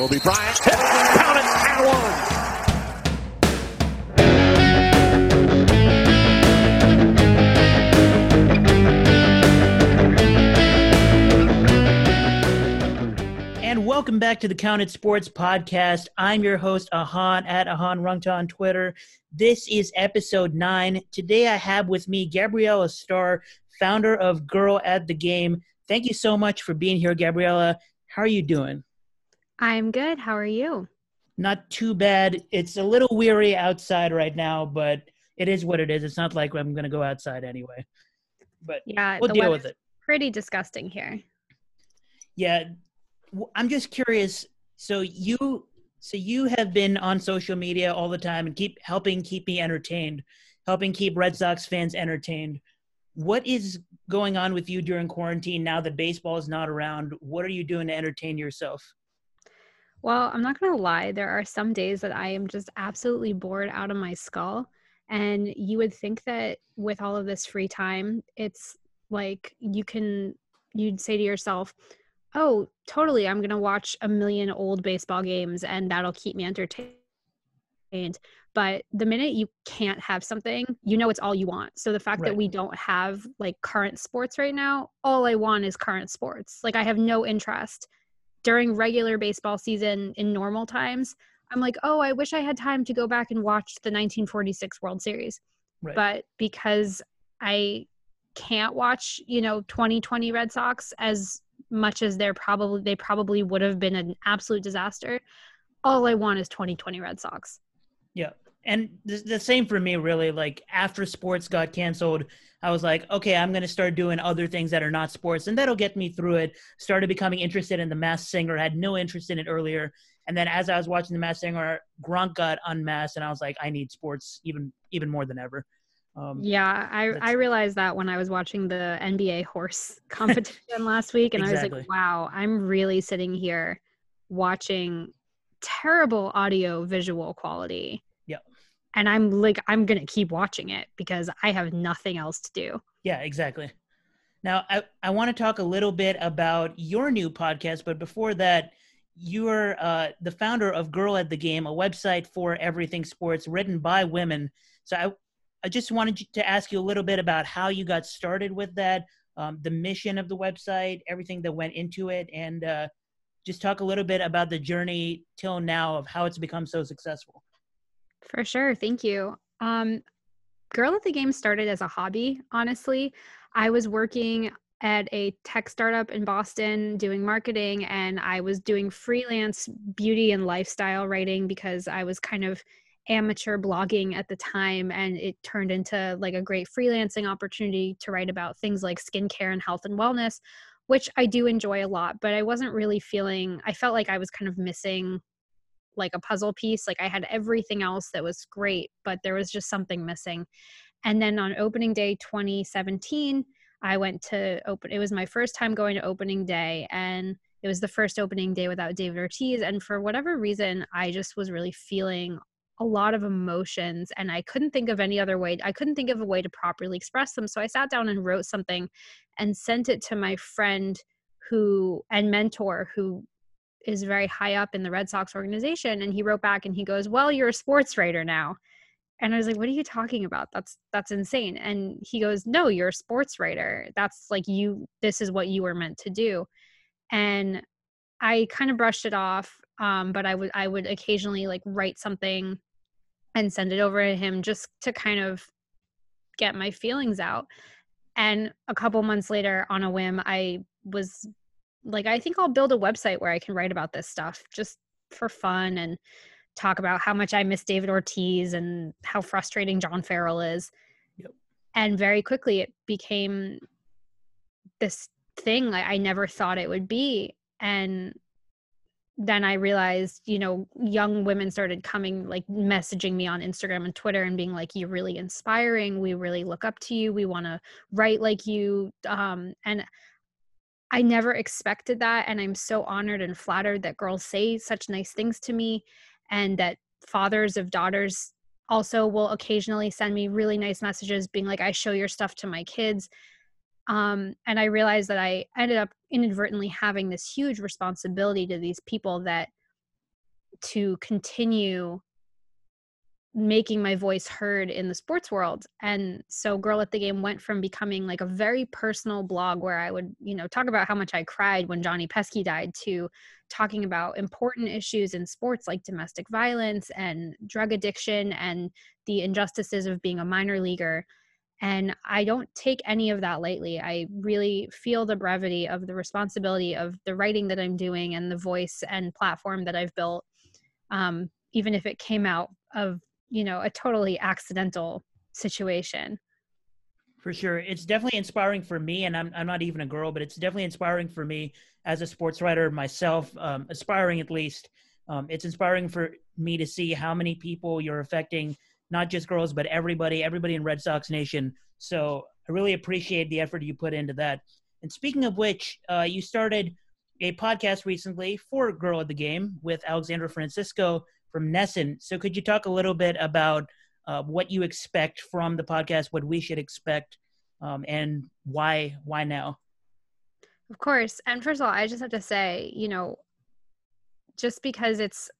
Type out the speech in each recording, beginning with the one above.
Kobe Bryant. Count it. And one. Welcome back to the Counted Sports Podcast. I'm your host, Ahan, at Ahan Rungta on Twitter. This is episode nine. Today I have with me Gabriella Starr, founder of Girl at the Game. Thank you so much for being here, Gabriella. How are you doing? I'm good. How are you? Not too bad. It's a little weary outside right now, but it is what it is. It's not like I'm going to go outside anyway. But Yeah, we'll deal with it. Pretty disgusting here. Yeah, I'm just curious. So you, so you have been on social media all the time and keep helping keep me entertained, helping keep Red Sox fans entertained. What is going on with you during quarantine now that baseball is not around? What are you doing to entertain yourself? Well, I'm not going to lie. There are some days that I am just absolutely bored out of my skull. And you would think that with all of this free time, it's like you can, you'd say to yourself, oh, totally, I'm going to watch a million old baseball games and that'll keep me entertained. But the minute you can't have something, you know it's all you want. So the fact Right. that we don't have like current sports right now, all I want is current sports. Like I have no interest during regular baseball season in normal times. I'm like, oh, I wish I had time to go back and watch the 1946 World Series. Right. But because I can't watch, you know, 2020 Red Sox as much as they're probably they probably would have been an absolute disaster. All I want is 2020 Red Sox. Yeah. And the, the same for me, really. Like after sports got canceled, I was like, okay, I'm going to start doing other things that are not sports, and that'll get me through it. Started becoming interested in The Masked Singer, had no interest in it earlier. And then as I was watching The Masked Singer, Gronk got unmasked, and I was like, I need sports even even more than ever. Um, Yeah, I, I realized that when I was watching the NBA horse competition last week, and I was like, wow, I'm really sitting here watching terrible audio visual quality. And I'm like, I'm to keep watching it because I have nothing else to do. Yeah, exactly. Now, I, I want to talk a little bit about your new podcast, but before that, you're uh, the founder of Girl at the Game, a website for everything sports written by women. So I, I just wanted to ask you a little bit about how you got started with that, um, the mission of the website, everything that went into it, and uh, just talk a little bit about the journey till now of how it's become so successful. For sure. Thank you. Um, Girl at the Game started as a hobby, honestly. I was working at a tech startup in Boston doing marketing, and I was doing freelance beauty and lifestyle writing because I was kind of amateur blogging at the time and it turned into like a great freelancing opportunity to write about things like skincare and health and wellness which I do enjoy a lot but I wasn't really feeling I felt like I was kind of missing like a puzzle piece. Like I had everything else that was great, but there was just something missing. And then on opening day 2017, I went to open, it was my first time going to opening day. And it was the first opening day without David Ortiz. And for whatever reason, I just was really feeling a lot of emotions and I couldn't think of any other way. I couldn't think of a way to properly express them. So I sat down and wrote something and sent it to my friend who and mentor who is very high up in the Red Sox organization and he wrote back and he goes, "Well, you're a sports writer now." And I was like, "What are you talking about? That's that's insane." And he goes, "No, you're a sports writer. That's like you this is what you were meant to do." And I kind of brushed it off, um, but I would I would occasionally like write something and send it over to him just to kind of get my feelings out. And a couple months later, on a whim, I was like, I think I'll build a website where I can write about this stuff just for fun and talk about how much I miss David Ortiz and how frustrating John Farrell is. Yep. And very quickly, it became this thing like I never thought it would be. And then I realized, you know, young women started coming, like messaging me on Instagram and Twitter and being like, you're really inspiring. We really look up to you. We want to write like you. Um, and I never expected that. And I'm so honored and flattered that girls say such nice things to me and that fathers of daughters also will occasionally send me really nice messages being like, I show your stuff to my kids. Um, and I realized that I ended up inadvertently having this huge responsibility to these people that to continue making my voice heard in the sports world and so girl at the game went from becoming like a very personal blog where i would you know talk about how much i cried when johnny pesky died to talking about important issues in sports like domestic violence and drug addiction and the injustices of being a minor leaguer and i don't take any of that lightly. I really feel the brevity of the responsibility of the writing that i'm doing and the voice and platform that i've built um, even if it came out of you know a totally accidental situation. For sure. It's definitely inspiring for me and i'm, I'm not even a girl but it's definitely inspiring for me as a sports writer myself um, aspiring at least. Um, it's inspiring for me to see how many people you're affecting not just girls but everybody everybody in red sox nation. So i really appreciate the effort you put into that. And speaking of which uh, you started a podcast recently for girl at the game with alexandra francisco from NESN. So could you talk a little bit about uh, what you expect from the podcast, what we should expect, um, and why why now? Of course. And first of all, I just have to say, you know, just because it's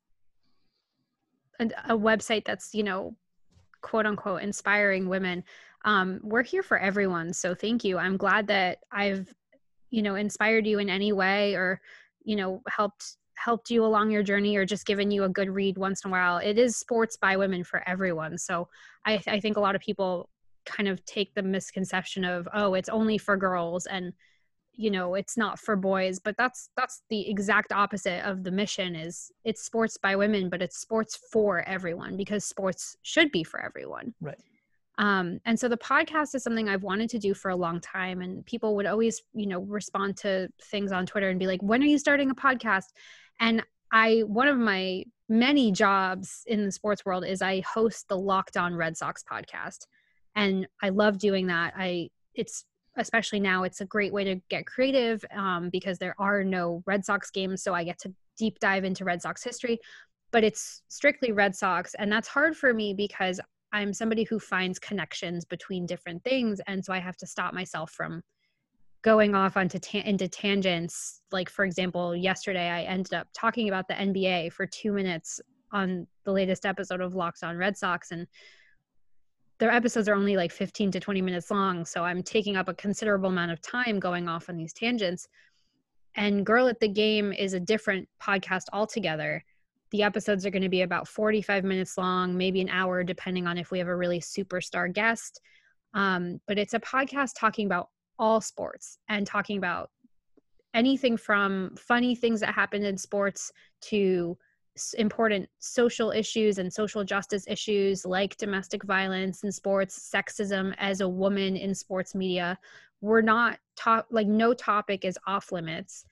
a, a website that's, you know, quote unquote inspiring women, um, we're here for everyone. So thank you. I'm glad that I've, you know, inspired you in any way or, you know, helped helped you along your journey or just given you a good read once in a while. It is sports by women for everyone. So I, I think a lot of people kind of take the misconception of, oh, it's only for girls and you know it's not for boys but that's that's the exact opposite of the mission is it's sports by women but it's sports for everyone because sports should be for everyone right um, and so the podcast is something I've wanted to do for a long time. And people would always, you know, respond to things on Twitter and be like, when are you starting a podcast? And I, one of my many jobs in the sports world is I host the Locked On Red Sox podcast. And I love doing that. I, it's especially now, it's a great way to get creative um, because there are no Red Sox games. So I get to deep dive into Red Sox history, but it's strictly Red Sox. And that's hard for me because I'm somebody who finds connections between different things. And so I have to stop myself from going off onto ta- into tangents like for example yesterday i ended up talking about the nba for two minutes on the latest episode of locked on red sox and their episodes are only like 15 to 20 minutes long so i'm taking up a considerable amount of time going off on these tangents. And girl at the game is a different podcast altogether. The episodes are going to be about 45 minutes long maybe an hour depending on if we have a really superstar guest. Um, but it's a podcast talking about all sports and talking about anything from funny things that happen in sports to important social issues and social justice issues like domestic violence in sports, sexism as a woman in sports media. We're not top like no topic is off limits.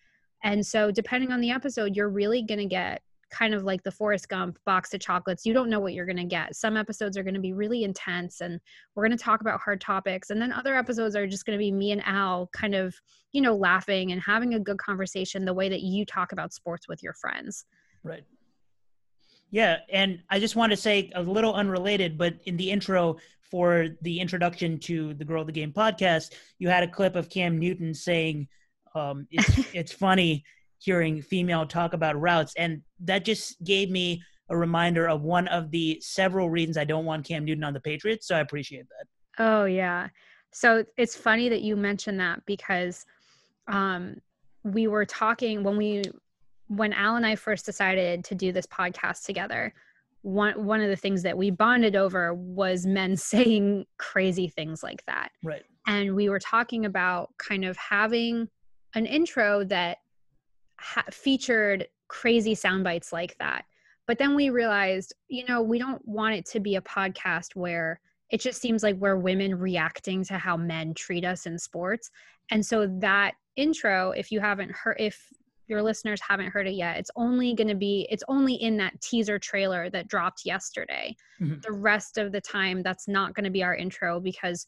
And so depending on the episode, you're really going to get kind of like the Forrest Gump box of chocolates. You don't know what you're going to get. Some episodes are going to be really intense and we're going to talk about hard topics. And then other episodes are just going to be me and Al kind of, you know, laughing and having a good conversation the way that you talk about sports with your friends. Right. Yeah. And I just want to say a little unrelated, but in the intro for the introduction to the Girl at the Game podcast, you had a clip of Cam Newton saying, um, it's, it's funny hearing female talk about routes. And that just gave me a reminder of one of the several reasons I don't want Cam Newton on the Patriots. So I appreciate that. Oh, yeah. So it's funny that you mentioned that because um, we were talking when we, when Al and I first decided to do this podcast together. One one of the things that we bonded over was men saying crazy things like that. Right. And we were talking about kind of having an intro that ha- featured crazy sound bites like that. But then we realized, you know, we don't want it to be a podcast where it just seems like we're women reacting to how men treat us in sports. And so that intro, if you haven't heard, if your listeners haven't heard it yet, it's only going to be, it's only in that teaser trailer that dropped yesterday. Mm-hmm. The rest of the time, that's not going to be our intro because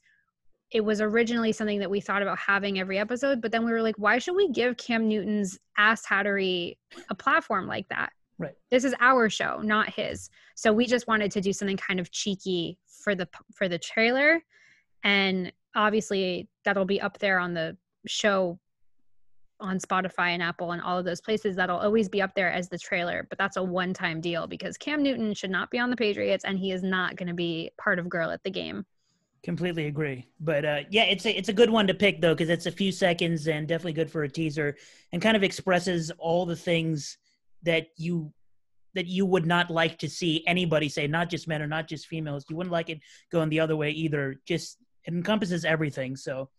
it was originally something that we thought about having every episode, but then we were like, why should we give Cam Newton's ass hattery a platform like that? Right. This is our show, not his. So we just wanted to do something kind of cheeky for the for the trailer, and obviously that'll be up there on the show on Spotify and Apple and all of those places that'll always be up there as the trailer, but that's a one time deal because Cam Newton should not be on the Patriots and he is not going to be part of Girl at the Game. Completely agree. But uh, yeah, it's a, it's a good one to pick though because it's a few seconds and definitely good for a teaser and kind of expresses all the things that you that you would not like to see anybody say, not just men or not just females. You wouldn't like it going the other way either. Just it encompasses everything. So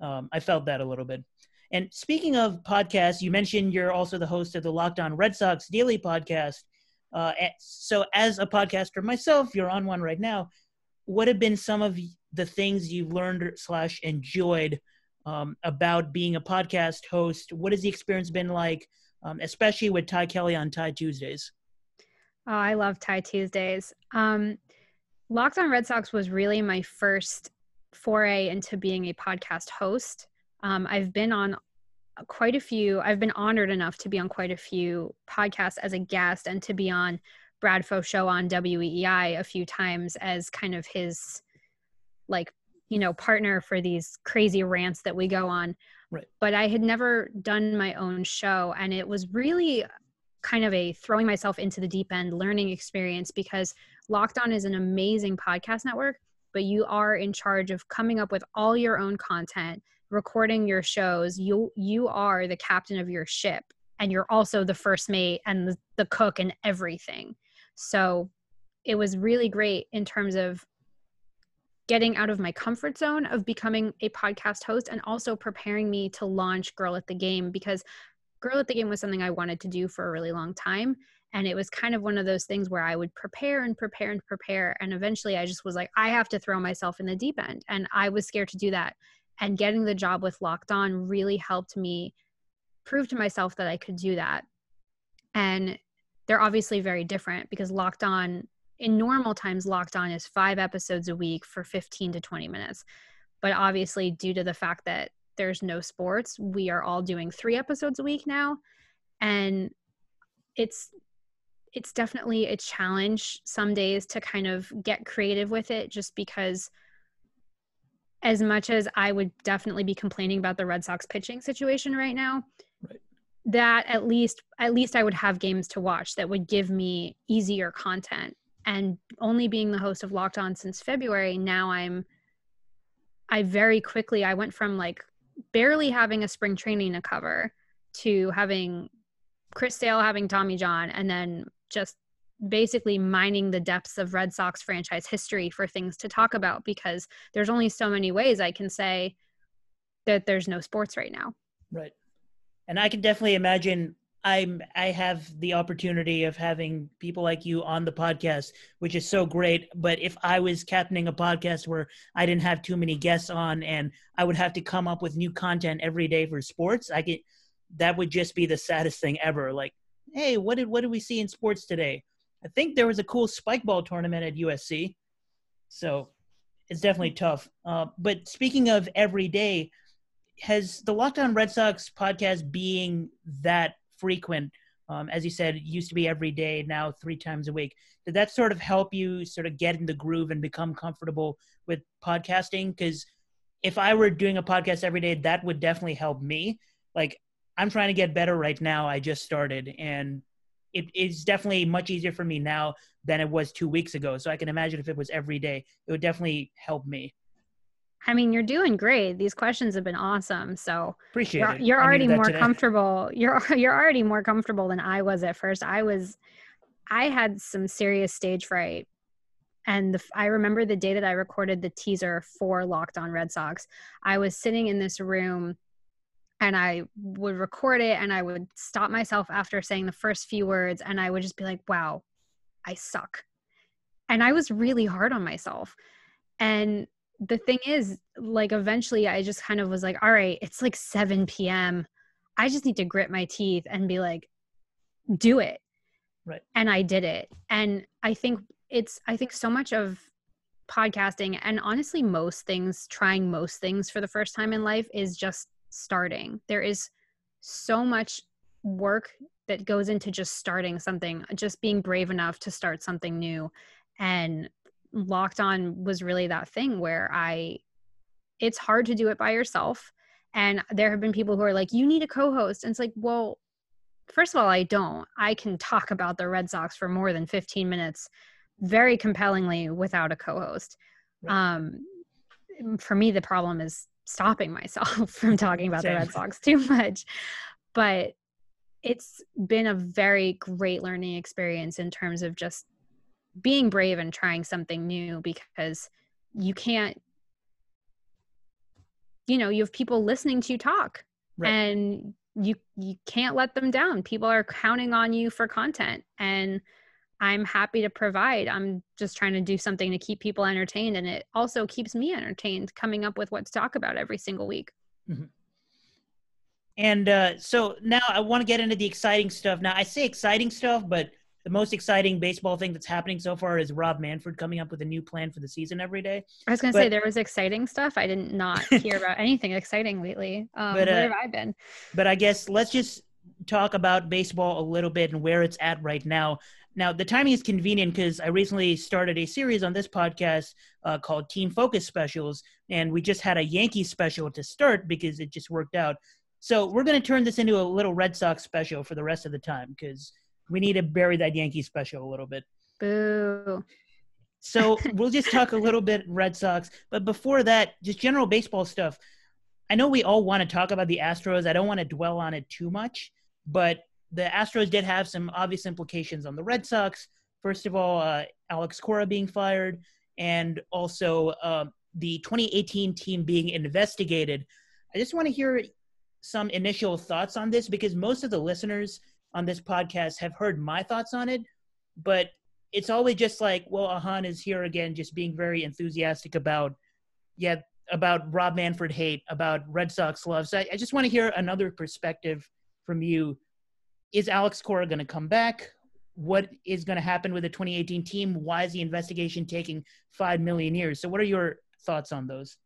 um, I felt that a little bit. And speaking of podcasts, you mentioned you're also the host of the Locked On Red Sox Daily Podcast. Uh, so, as a podcaster myself, you're on one right now. What have been some of the things you've learned slash enjoyed um, about being a podcast host? What has the experience been like, um, especially with Ty Kelly on Ty Tuesdays? Oh, I love Ty Tuesdays. Um, Locked on Red Sox was really my first foray into being a podcast host. Um, I've been on quite a few, I've been honored enough to be on quite a few podcasts as a guest and to be on Bradfo show on WEEI a few times as kind of his like, you know, partner for these crazy rants that we go on. Right. But I had never done my own show and it was really kind of a throwing myself into the deep end learning experience because Locked On is an amazing podcast network, but you are in charge of coming up with all your own content, recording your shows. You you are the captain of your ship and you're also the first mate and the, the cook and everything. So it was really great in terms of getting out of my comfort zone of becoming a podcast host and also preparing me to launch Girl at the Game because Girl at the Game was something I wanted to do for a really long time. And it was kind of one of those things where I would prepare and prepare and prepare. And eventually I just was like, I have to throw myself in the deep end. And I was scared to do that. And getting the job with Locked On really helped me prove to myself that I could do that. And they're obviously very different because Locked On, in normal times, Locked On is five episodes a week for 15 to 20 minutes. But obviously, due to the fact that there's no sports we are all doing three episodes a week now and it's it's definitely a challenge some days to kind of get creative with it just because as much as I would definitely be complaining about the Red Sox pitching situation right now. That at least at least I would have games to watch that would give me easier content. And only being the host of Locked On since February, now I'm I very quickly I went from like barely having a spring training to cover to having Chris Sale having Tommy John and then just basically mining the depths of Red Sox franchise history for things to talk about because there's only so many ways I can say that there's no sports right now. Right. And I can definitely imagine I'm I have the opportunity of having people like you on the podcast, which is so great. But if I was captaining a podcast where I didn't have too many guests on and I would have to come up with new content every day for sports, I could that would just be the saddest thing ever. Like, hey, what did what did we see in sports today? I think there was a cool spike ball tournament at USC. So it's definitely tough. Uh, but speaking of every day, has the Locked On Red Sox podcast being that frequent. Um, as you said, used to be every day, now three times a week. Did that sort of help you sort of get in the groove and become comfortable with podcasting? Because if I were doing a podcast every day, that would definitely help me. Like, I'm trying to get better right now. I just started, and it is definitely much easier for me now than it was two weeks ago. So I can imagine if it was every day, it would definitely help me. I mean, you're doing great. These questions have been awesome. So appreciate you're, it. You're already more today. comfortable. You're you're already more comfortable than I was at first. I was, I had some serious stage fright, and the, I remember the day that I recorded the teaser for Locked On Red Sox. I was sitting in this room, and I would record it, and I would stop myself after saying the first few words, and I would just be like, "Wow, I suck," and I was really hard on myself, and the thing is, like, eventually I just kind of was like, all right, it's like 7 p.m. I just need to grit my teeth and be like, do it. Right. And I did it. And I think it's, I think so much of podcasting and honestly, most things, trying most things for the first time in life is just starting. There is so much work that goes into just starting something, just being brave enough to start something new and locked on was really that thing where I it's hard to do it by yourself And there have been people who are like, you need a co host. And it's like, well, first of all, I don't. I can talk about the Red Sox for more than 15 minutes very compellingly without a co host. Right. Um, for me, the problem is stopping myself from talking about Same. the Red Sox too much. But it's been a very great learning experience in terms of just being brave and trying something new because you can't you know you have people listening to you talk right. and you you can't let them down people are counting on you for content and i'm happy to provide i'm just trying to do something to keep people entertained and it also keeps me entertained coming up with what to talk about every single week mm-hmm. and uh, so now i want to get into the exciting stuff now i say exciting stuff but the most exciting baseball thing that's happening so far is Rob Manfred coming up with a new plan for the season every day. I was going to say there was exciting stuff. I didn't hear about anything exciting lately. Um, but, uh, where have I been? But I guess let's just talk about baseball a little bit and where it's at right now. Now, the timing is convenient because I recently started a series on this podcast uh, called Team Focus Specials, and we just had a Yankees special to start because it just worked out. So we're going to turn this into a little Red Sox special for the rest of the time because – we need to bury that Yankee special a little bit. Boo. So we'll just talk a little bit Red Sox, but before that, just general baseball stuff. I know we all want to talk about the Astros. I don't want to dwell on it too much, but the Astros did have some obvious implications on the Red Sox. First of all, uh, Alex Cora being fired, and also uh, the 2018 team being investigated. I just want to hear some initial thoughts on this because most of the listeners on this podcast have heard my thoughts on it, but it's always just like, well, Ahan is here again, just being very enthusiastic about, yeah, about Rob Manfred hate, about Red Sox love. So I, I just want to hear another perspective from you. Is Alex Cora going to come back? What is going to happen with the 2018 team? Why is the investigation taking five million years? So, what are your thoughts on those?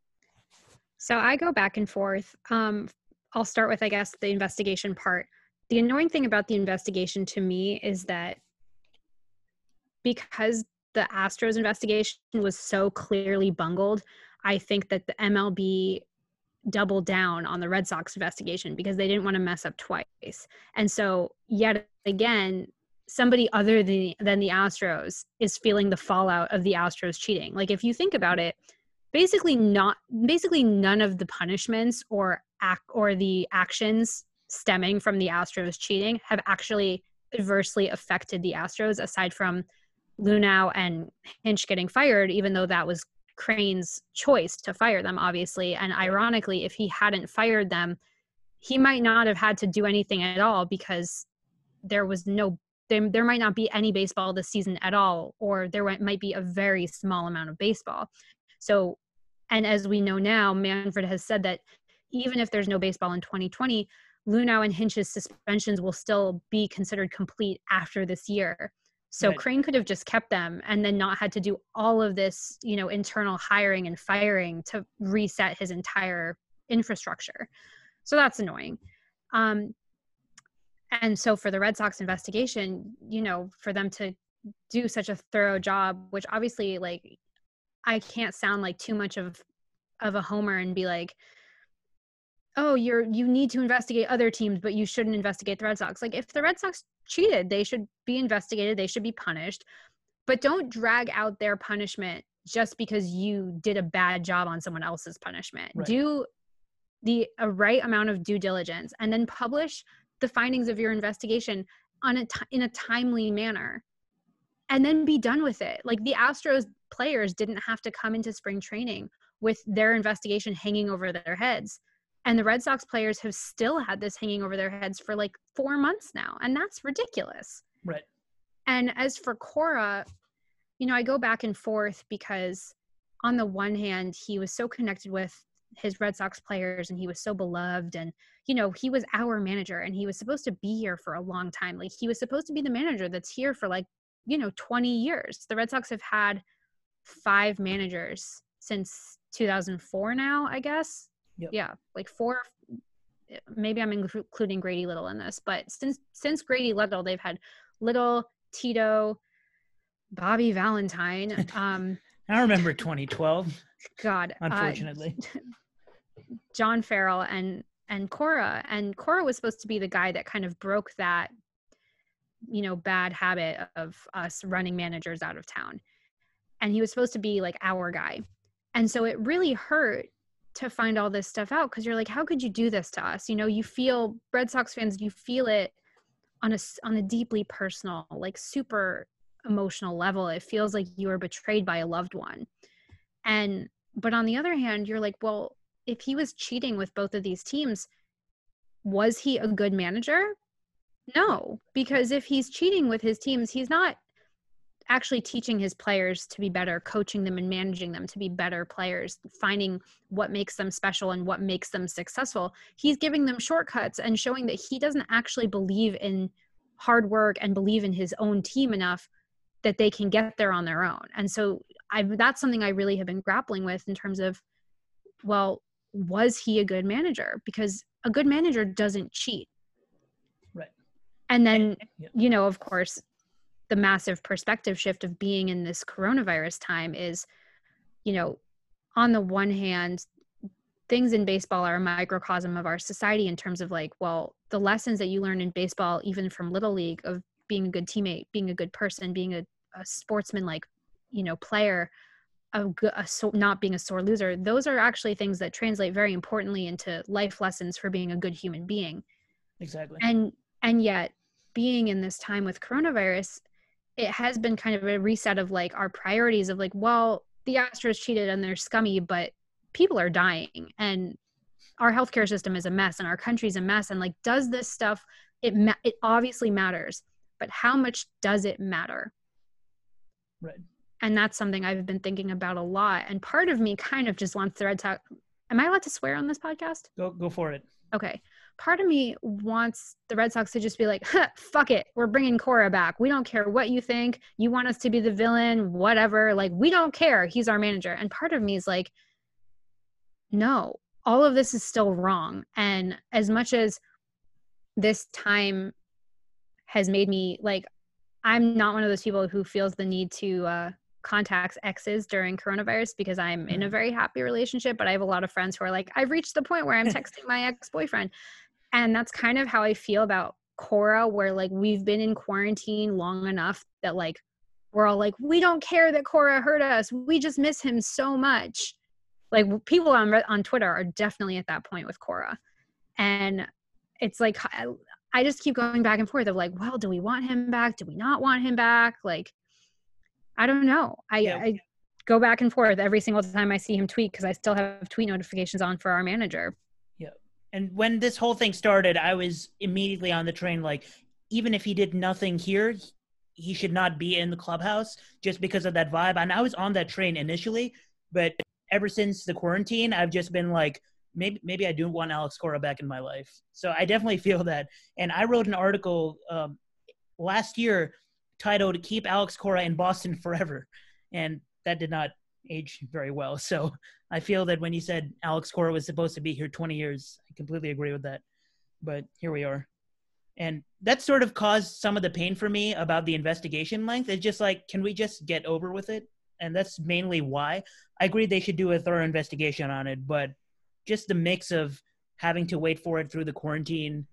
So, I go back and forth. Um, I'll start with, I guess, the investigation part the annoying thing about the investigation to me is that because the Astros investigation was so clearly bungled, I think that the MLB doubled down on the Red Sox investigation because they didn't want to mess up twice. And so, yet again, somebody other than, than the Astros is feeling the fallout of the Astros cheating. Like, if you think about it, basically not basically none of the punishments or act or the actions stemming from the Astros cheating have actually adversely affected the Astros, aside from Luhnow and Hinch getting fired, even though that was Crane's choice to fire them, obviously. And ironically, if he hadn't fired them, he might not have had to do anything at all because there was no there, there might not be any baseball this season at all or there might be a very small amount of baseball so and as we know now manfred has said that even if there's no baseball in 2020 Luhnow and Hinch's suspensions will still be considered complete after this year. So right. Crane could have just kept them and then not had to do all of this, you know, internal hiring and firing to reset his entire infrastructure. So that's annoying. Um, and so for the Red Sox investigation, you know, for them to do such a thorough job, which obviously like I can't sound like too much of of a homer and be like, oh you're you need to investigate other teams but you shouldn't investigate the red sox. Like if the red sox cheated they should be investigated they should be punished. But don't drag out their punishment just because you did a bad job on someone else's punishment. Right. do the a right amount of due diligence and then publish the findings of your investigation on a t- in a timely manner. And then be done with it. Like the astros players didn't have to come into spring training with their investigation hanging over their heads and the Red Sox players have still had this hanging over their heads for like four months now. And that's ridiculous. Right. And as for Cora, you know, I go back and forth because on the one hand, he was so connected with his Red Sox players and he was so beloved. And, you know, he was our manager and he was supposed to be here for a long time. Like he was supposed to be the manager that's here for like, you know, 20 years. The Red Sox have had five managers since 2004 now, I guess. Yep. Yeah, like four. Maybe I'm including Grady Little in this, but since since Grady Little, they've had Little, Tito, Bobby Valentine. Um, I remember 2012. God, uh, unfortunately, uh, John Farrell and and Cora. And Cora was supposed to be the guy that kind of broke that, you know, bad habit of us running managers out of town. And he was supposed to be like our guy. And so it really hurt to find all this stuff out because you're like, how could you do this to us? You know, you feel Red Sox fans, you feel it on a on a deeply personal, like super emotional level. It feels like you are betrayed by a loved one. And but on the other hand, you're like, well, if he was cheating with both of these teams, was he a good manager? No, because if he's cheating with his teams, he's not actually teaching his players to be better, coaching them and managing them to be better players, finding what makes them special and what makes them successful. He's giving them shortcuts and showing that he doesn't actually believe in hard work and believe in his own team enough that they can get there on their own. And so I that's something I really have been grappling with in terms of well, was he a good manager? Because a good manager doesn't cheat. Right. And then, you know, of course, the massive perspective shift of being in this coronavirus time is, you know, on the one hand, things in baseball are a microcosm of our society in terms of like, well, the lessons that you learn in baseball, even from little league, of being a good teammate, being a good person, being a, a sportsman like, you know, player, a, a so, not being a sore loser. Those are actually things that translate very importantly into life lessons for being a good human being. Exactly. And and yet, being in this time with coronavirus, it has been kind of a reset of like our priorities of like, well, the Astros cheated and they're scummy, but people are dying and our healthcare system is a mess and our country's a mess. And like, does this stuff? It ma- it obviously matters but how much does it matter? Right. And that's something I've been thinking about a lot. And part of me kind of just wants the Red talk. Am I allowed to swear on this podcast? Go go for it. Okay. Part of me wants the Red Sox to just be like, huh, fuck it. We're bringing Cora back. We don't care what you think. You want us to be the villain, whatever. Like, we don't care. He's our manager. And part of me is like, no, all of this is still wrong. And as much as this time has made me like i'm not one of those people who feels the need to uh, contact exes during coronavirus because i'm in a mm-hmm. very happy relationship but i have a lot of friends who are like i've reached the point where i'm texting my ex-boyfriend and that's kind of how i feel about cora where like we've been in quarantine long enough that like we're all like we don't care that cora hurt us we just miss him so much like people on on twitter are definitely at that point with cora and it's like I just keep going back and forth of like, well, do we want him back? Do we not want him back? Like, I don't know. I, yeah. I go back and forth every single time I see him tweet because I still have tweet notifications on for our manager. And when this whole thing started, I was immediately on the train. Like, even if he did nothing here, he should not be in the clubhouse just because of that vibe. And I was on that train initially, but ever since the quarantine, I've just been like, maybe maybe I do want Alex Cora back in my life. So I definitely feel that. And I wrote an article um, last year titled "Keep Alex Cora in Boston Forever," and that did not age very well. So I feel that when you said Alex Cora was supposed to be here 20 years, I completely agree with that. But here we are. And that sort of caused some of the pain for me about the investigation length. It's just like, can we just get over with it? And that's mainly why I agree they should do a thorough investigation on it. But just the mix of having to wait for it through the quarantine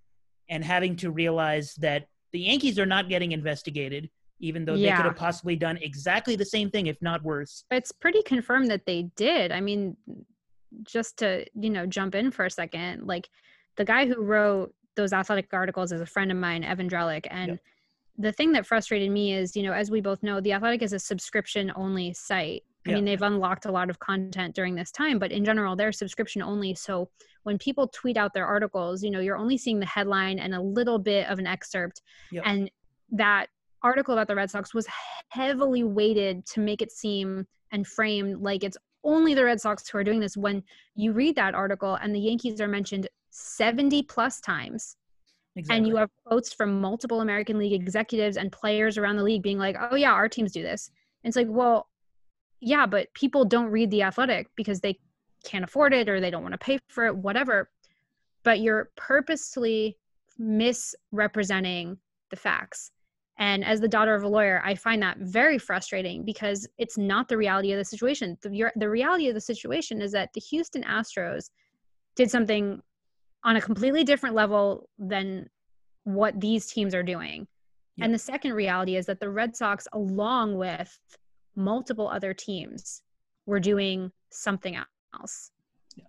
and having to realize that the Yankees are not getting investigated, even though yeah. they could have possibly done exactly the same thing, if not worse. It's pretty confirmed that they did. I mean, just to, you know, jump in for a second, like the guy who wrote those athletic articles is a friend of mine, Evan Drellich. And yep. the thing that frustrated me is, you know, as we both know, the athletic is a subscription only site. I mean, they've unlocked a lot of content during this time, but in general, they're subscription only. So when people tweet out their articles, you know, you're only seeing the headline and a little bit of an excerpt. Yep. And that article about the Red Sox was heavily weighted to make it seem and frame like it's only the Red Sox who are doing this. When you read that article and the Yankees are mentioned 70 plus times. Exactly. And you have quotes from multiple American League executives and players around the league being like, oh, yeah, our teams do this. And it's like, well, yeah, but people don't read the athletic because they can't afford it or they don't want to pay for it, whatever. But you're purposely misrepresenting the facts. And as the daughter of a lawyer, I find that very frustrating because it's not the reality of the situation. The, the reality of the situation is that the Houston Astros did something on a completely different level than what these teams are doing. Yeah. And the second reality is that the Red Sox, along with multiple other teams, were doing something else. Yeah.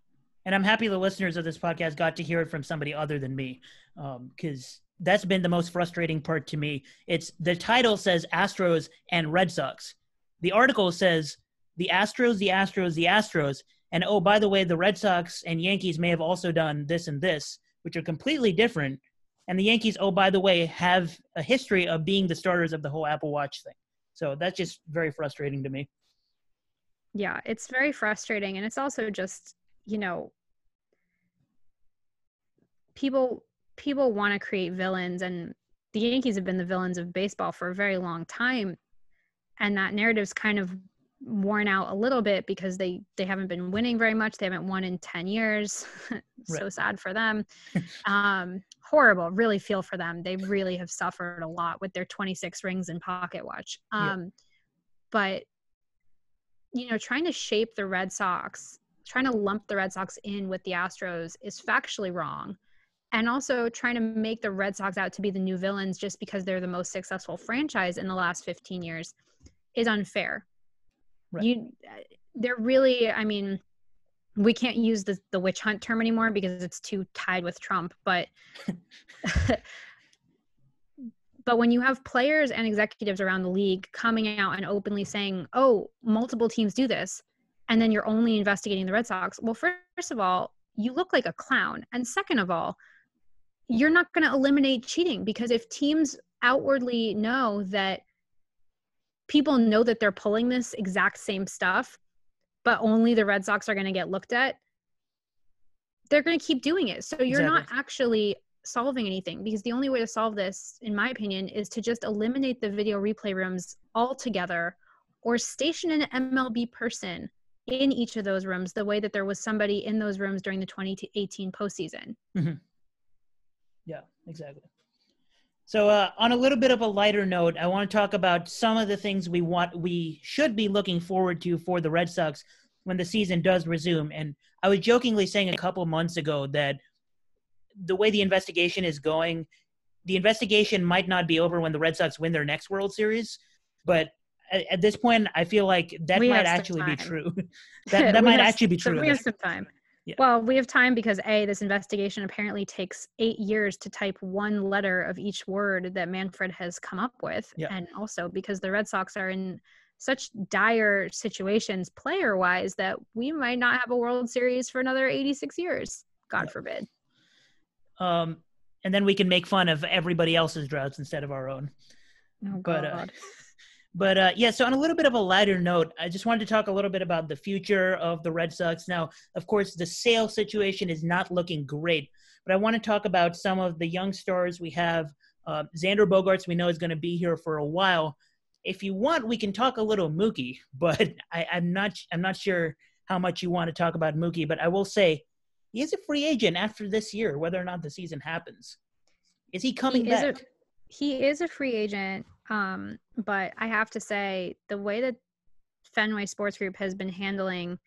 And I'm happy the listeners of this podcast got to hear it from somebody other than me, because um, that's been the most frustrating part to me. It's the title says Astros and Red Sox. The article says the Astros, the Astros, the Astros, and oh, by the way, the Red Sox and Yankees may have also done this and this, which are completely different. And the Yankees, oh, by the way, have a history of being the starters of the whole Apple Watch thing. So that's just very frustrating to me. Yeah, it's very frustrating. And it's also just, you know, people people want to create villains and the Yankees have been the villains of baseball for a very long time. And that narrative's kind of worn out a little bit because they they haven't been winning very much they haven't won in 10 years so right. sad for them um horrible really feel for them they really have suffered a lot with their 26 rings and pocket watch um yeah. but you know trying to shape the red sox trying to lump the red sox in with the astros is factually wrong and also trying to make the red sox out to be the new villains just because they're the most successful franchise in the last 15 years is unfair Right. You, uh, they're really, I mean, we can't use the, the witch hunt term anymore because it's too tied with Trump, but. but when you have players and executives around the league coming out and openly saying, oh, multiple teams do this, and then you're only investigating the Red Sox, well, first of all, you look like a clown. And second of all, you're not going to eliminate cheating because if teams outwardly know that people know that they're pulling this exact same stuff, but only the Red Sox are going to get looked at, they're going to keep doing it. So you're exactly. not actually solving anything because the only way to solve this, in my opinion, is to just eliminate the video replay rooms altogether or station an MLB person in each of those rooms the way that there was somebody in those rooms during the 2018 postseason. Mm-hmm. Yeah, exactly. So, uh, on a little bit of a lighter note, I want to talk about some of the things we want, we should be looking forward to for the Red Sox when the season does resume. And I was jokingly saying a couple months ago that the way the investigation is going, the investigation might not be over when the Red Sox win their next World Series, but at, at this point, I feel like that we might actually be true. that that might have, actually be true. We have some time. Yeah. Well, we have time because A, this investigation apparently takes eight years to type one letter of each word that Manfred has come up with. Yeah. And also because the Red Sox are in such dire situations player wise that we might not have a World Series for another 86 years. God yeah. forbid. Um, and then we can make fun of everybody else's droughts instead of our own. Oh, God. But, uh, but uh, yeah, so on a little bit of a lighter note, I just wanted to talk a little bit about the future of the Red Sox. Now, of course, the Sale situation is not looking great, but I want to talk about some of the young stars we have. Uh, Xander Bogaerts, we know is going to be here for a while. If you want, we can talk a little Mookie, but I, I'm not. I'm not sure how much you want to talk about Mookie, but I will say he is a free agent after this year, whether or not the season happens. Is he coming he back? a, he is a free agent. Um, but I have to say, the way that Fenway Sports Group has been handling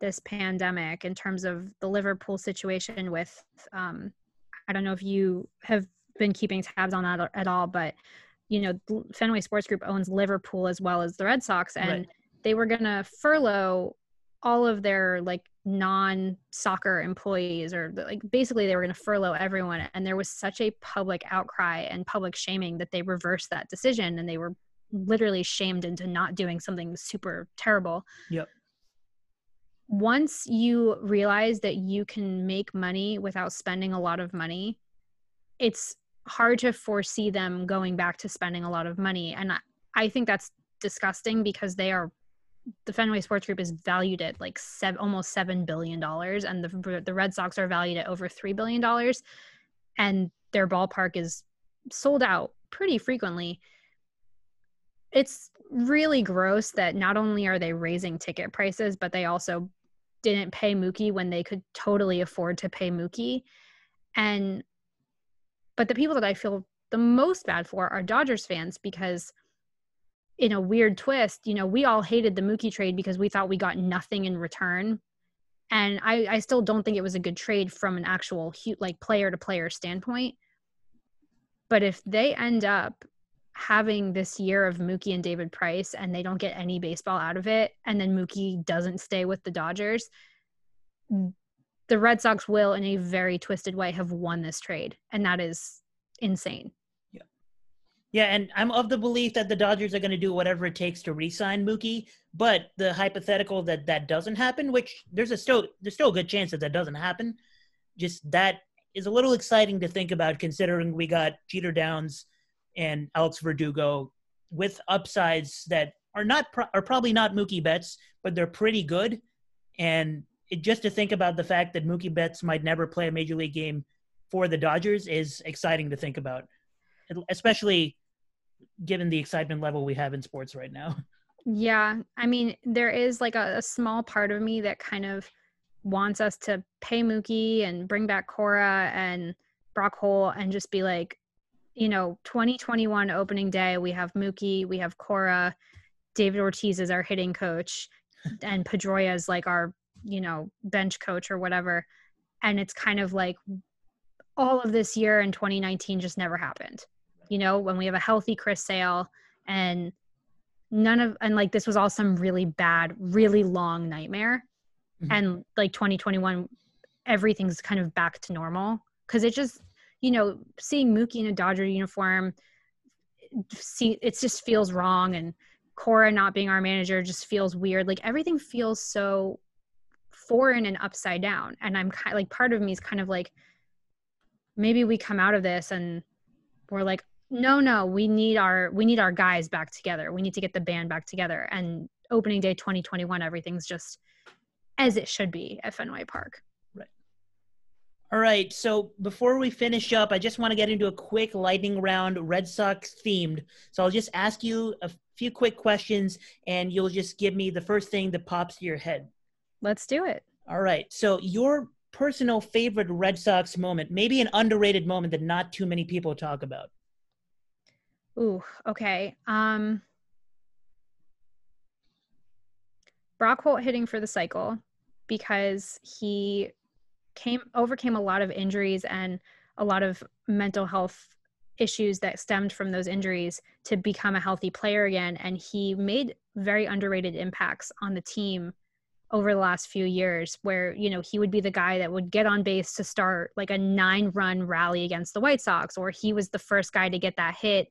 this pandemic in terms of the Liverpool situation with, um, I don't know if you have been keeping tabs on that at all, but you know, Fenway Sports Group owns Liverpool as well as the Red Sox, and right. they were going to furlough all of their like non-soccer employees or like basically they were going to furlough everyone and there was such a public outcry and public shaming that they reversed that decision and they were literally shamed into not doing something super terrible. Yep. Once you realize that you can make money without spending a lot of money it's hard to foresee them going back to spending a lot of money and I, I think that's disgusting because they are the Fenway Sports Group is valued at like seven, almost seven billion dollars, and the the Red Sox are valued at over three billion dollars, and their ballpark is sold out pretty frequently. It's really gross that not only are they raising ticket prices, but they also didn't pay Mookie when they could totally afford to pay Mookie, and but the people that I feel the most bad for are Dodgers fans because in a weird twist, you know, we all hated the Mookie trade because we thought we got nothing in return. and I, I still don't think it was a good trade from an actual like player to player standpoint. But if they end up having this year of Mookie and David Price and they don't get any baseball out of it, and then Mookie doesn't stay with the Dodgers, the Red Sox will, in a very twisted way, have won this trade. And that is insane. Yeah. And I'm of the belief that the Dodgers are going to do whatever it takes to re sign Mookie. But the hypothetical that that doesn't happen, which there's a still, there's still a good chance that that doesn't happen, just that is a little exciting to think about considering we got Jeter Downs and Alex Verdugo with upsides that are not are probably not Mookie Betts, but they're pretty good. And it, just to think about the fact that Mookie Betts might never play a major league game for the Dodgers is exciting to think about, especially given the excitement level we have in sports right now. Yeah, I mean, there is like a, a small part of me that kind of wants us to pay Mookie and bring back Cora and Brock Holt and just be like, you know, 2021 opening day, we have Mookie, we have Cora, David Ortiz is our hitting coach, and Pedroia is like our, you know, bench coach or whatever. And it's kind of like all of this year in 2019 just never happened. You know, when we have a healthy Chris Sale and none of, and like this was all some really bad, really long nightmare. Mm-hmm. And like 2021, everything's kind of back to normal because it just you know, seeing Mookie in a Dodger uniform, see, it just feels wrong. And Cora not being our manager just feels weird. Like everything feels so foreign and upside down. And I'm kind like, part of me is kind of like, maybe we come out of this and we're like, no, no, we need our, we need our guys back together. We need to get the band back together. And opening day 2021, everything's just as it should be at Fenway Park. Right. All right. So before we finish up, I just want to get into a quick lightning round, Red Sox themed. So I'll just ask you a few quick questions and you'll just give me the first thing that pops to your head. Let's do it. All right. So your personal favorite Red Sox moment, maybe an underrated moment that not too many people talk about. Ooh, okay. Um Brock Holt hitting for the cycle because he came overcame a lot of injuries and a lot of mental health issues that stemmed from those injuries to become a healthy player again and he made very underrated impacts on the team over the last few years where you know he would be the guy that would get on base to start like a nine run rally against the white sox or he was the first guy to get that hit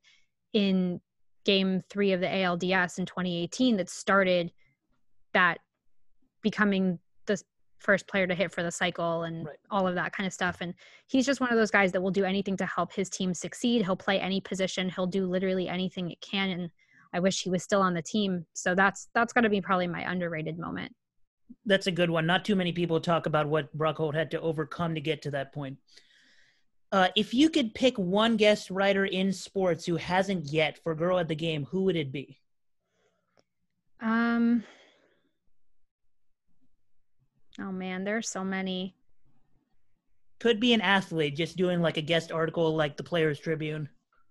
in game three of the alds in 2018 that started that becoming the first player to hit for the cycle and right. all of that kind of stuff. And he's just one of those guys that will do anything to help his team succeed. He'll play any position. He'll do literally anything it can. And I wish he was still on the team. So that's that's got to be probably my underrated moment. That's a good one. Not too many people talk about what Brock Holt had to overcome to get to that point. Uh, if you could pick one guest writer in sports who hasn't yet for Girl at the Game, who would it be? Um, Oh man, there's so many. Could be an athlete just doing like a guest article like the Players Tribune.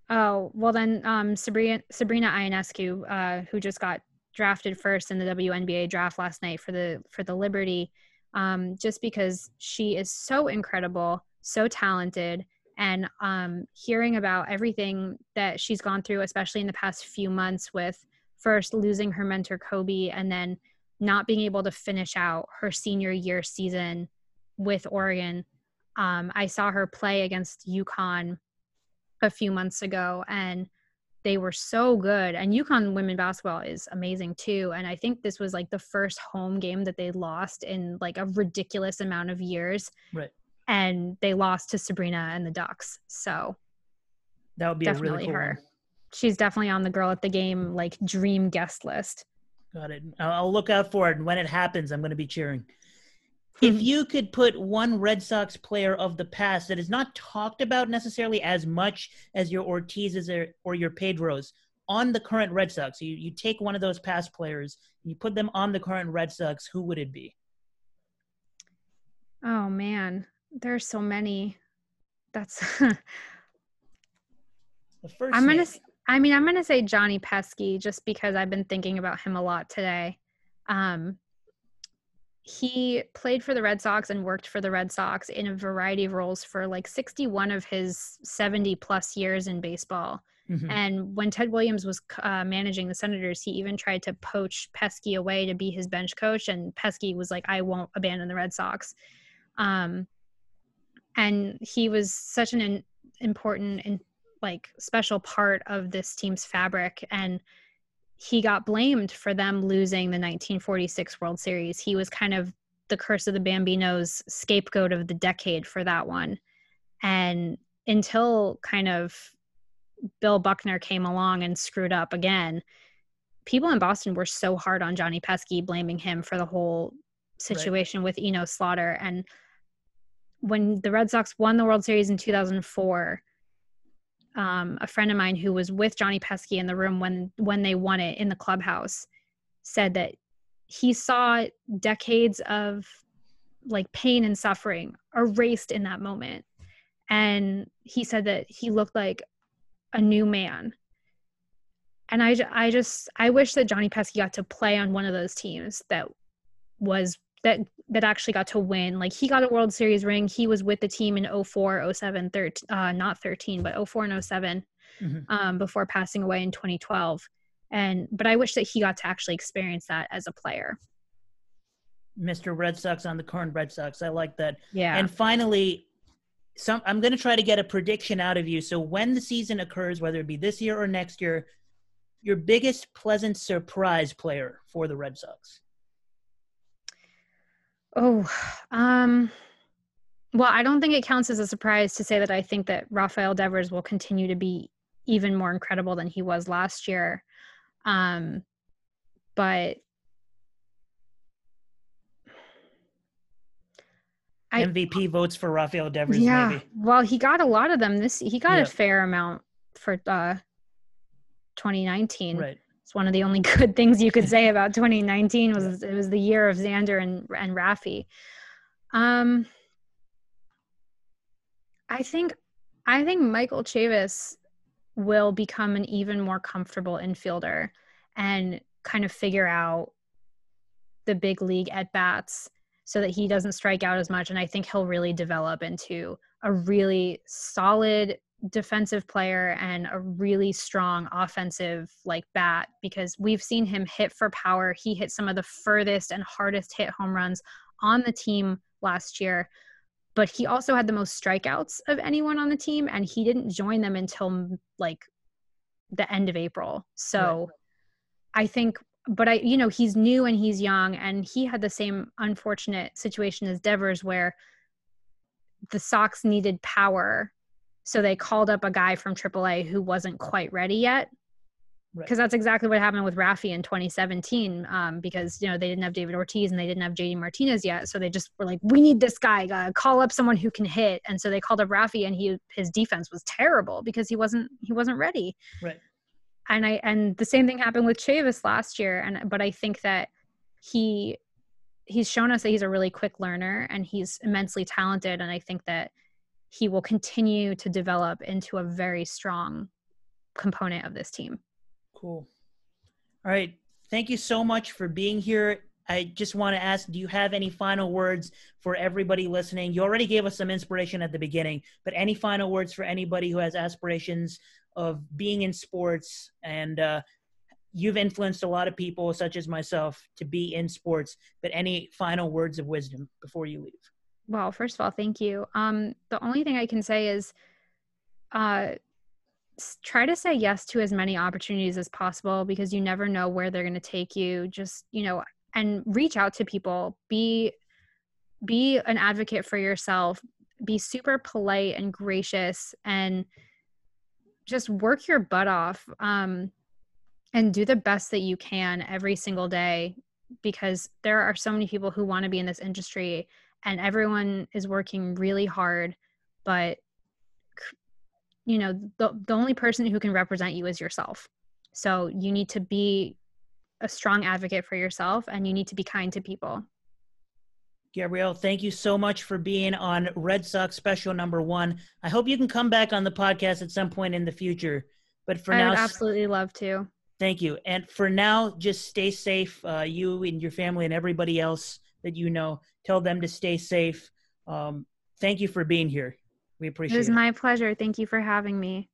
Oh, well then um Sabrina Sabrina Ionescu, uh, who just got drafted first in the WNBA draft last night for the for the Liberty. Um, just because she is so incredible, so talented, and um, hearing about everything that she's gone through, especially in the past few months with first losing her mentor Kobe and then not being able to finish out her senior year season with Oregon. Um, I saw her play against UConn a few months ago, and they were so good. And UConn women basketball is amazing too. And I think this was like the first home game that they lost in like a ridiculous amount of years. Right. And they lost to Sabrina and the Ducks. So that would be definitely really cool her. One. She's definitely on the girl at the game like dream guest list. Got it. I'll look out for it. And when it happens, I'm going to be cheering. if hmm. you could put one Red Sox player of the past that is not talked about necessarily as much as your Ortiz's or, or your Pedros on the current Red Sox, you, you take one of those past players and you put them on the current Red Sox, who would it be? Oh man, there's so many. That's the first. I'm gonna. I mean, I'm going to say Johnny Pesky just because I've been thinking about him a lot today. Um, he played for the Red Sox and worked for the Red Sox in a variety of roles for like 61 of his 70 plus years in baseball. Mm-hmm. And when Ted Williams was uh, managing the Senators, he even tried to poach Pesky away to be his bench coach. And Pesky was like, I won't abandon the Red Sox. Um, and he was such an in, important and like special part of this team's fabric. And he got blamed for them losing the 1946 World Series. He was kind of the curse of the Bambinos scapegoat of the decade for that one. And until kind of Bill Buckner came along and screwed up again, people in Boston were so hard on Johnny Pesky, blaming him for the whole situation right. with Enos Slaughter. And when the Red Sox won the World Series in 2004, um, a friend of mine who was with Johnny Pesky in the room when when they won it in the clubhouse said that he saw decades of like pain and suffering erased in that moment. And he said that he looked like a new man. And I, I just i wish that johnny pesky got to play on one of those teams that was that that actually got to win. Like he got a World Series ring. He was with the team in 04, 07, 13, uh, not 13, but 04 and 7 mm-hmm. um, before passing away in 2012. And but I wish that he got to actually experience that as a player. Mr. Red Sox on the current Red Sox. I like that. Yeah. And finally, some I'm going to try to get a prediction out of you. So when the season occurs, whether it be this year or next year, your biggest pleasant surprise player for the Red Sox. Oh, um, well, I don't think it counts as a surprise to say that I think that Rafael Devers will continue to be even more incredible than he was last year. Um, but I, MVP votes for Rafael Devers. Yeah, maybe. well, he got a lot of them. This he got yeah. a fair amount for uh, 2019. Right it's one of the only good things you could say about 2019 was it was the year of Xander and and Rafi. Um, I think I think Michael Chavis will become an even more comfortable infielder and kind of figure out the big league at bats so that he doesn't strike out as much and I think he'll really develop into a really solid defensive player and a really strong offensive like bat because we've seen him hit for power. He hit some of the furthest and hardest hit home runs on the team last year. But he also had the most strikeouts of anyone on the team and he didn't join them until like the end of April. So right. I think but I you know he's new and he's young and he had the same unfortunate situation as Devers where the Sox needed power so they called up a guy from AAA who wasn't quite ready yet. Because right. that's exactly what happened with Rafi in 2017. Um, because you know they didn't have David Ortiz and they didn't have JD Martinez yet, so they just were like, "We need this guy. Uh, call up someone who can hit." And so they called up Rafi, and he his defense was terrible because he wasn't he wasn't ready. Right. And I and the same thing happened with Chavis last year. And but I think that he he's shown us that he's a really quick learner and he's immensely talented. And I think that he will continue to develop into a very strong component of this team. Cool. All right. Thank you so much for being here. I just want to ask do you have any final words for everybody listening? You already gave us some inspiration at the beginning, but any final words for anybody who has aspirations of being in sports and uh, you've influenced a lot of people, such as myself, to be in sports, but any final words of wisdom before you leave? Well, first of all, thank you. Um, the only thing I can say is uh, try to say yes to as many opportunities as possible because you never know where they're going to take you. Just, you know, and reach out to people. Be be an advocate for yourself. Be super polite and gracious and just work your butt off um, and do the best that you can every single day because there are so many people who want to be in this industry and everyone is working really hard but you know the, the only person who can represent you is yourself so you need to be a strong advocate for yourself and you need to be kind to people Gabrielle, thank you so much for being on Red Sox special number one. I hope you can come back on the podcast at some point in the future. But for I now, would absolutely love to. Thank you. And for now, just stay safe, uh, you and your family and everybody else that you know. Tell them to stay safe. Um, thank you for being here. We appreciate It was it. my pleasure. Thank you for having me.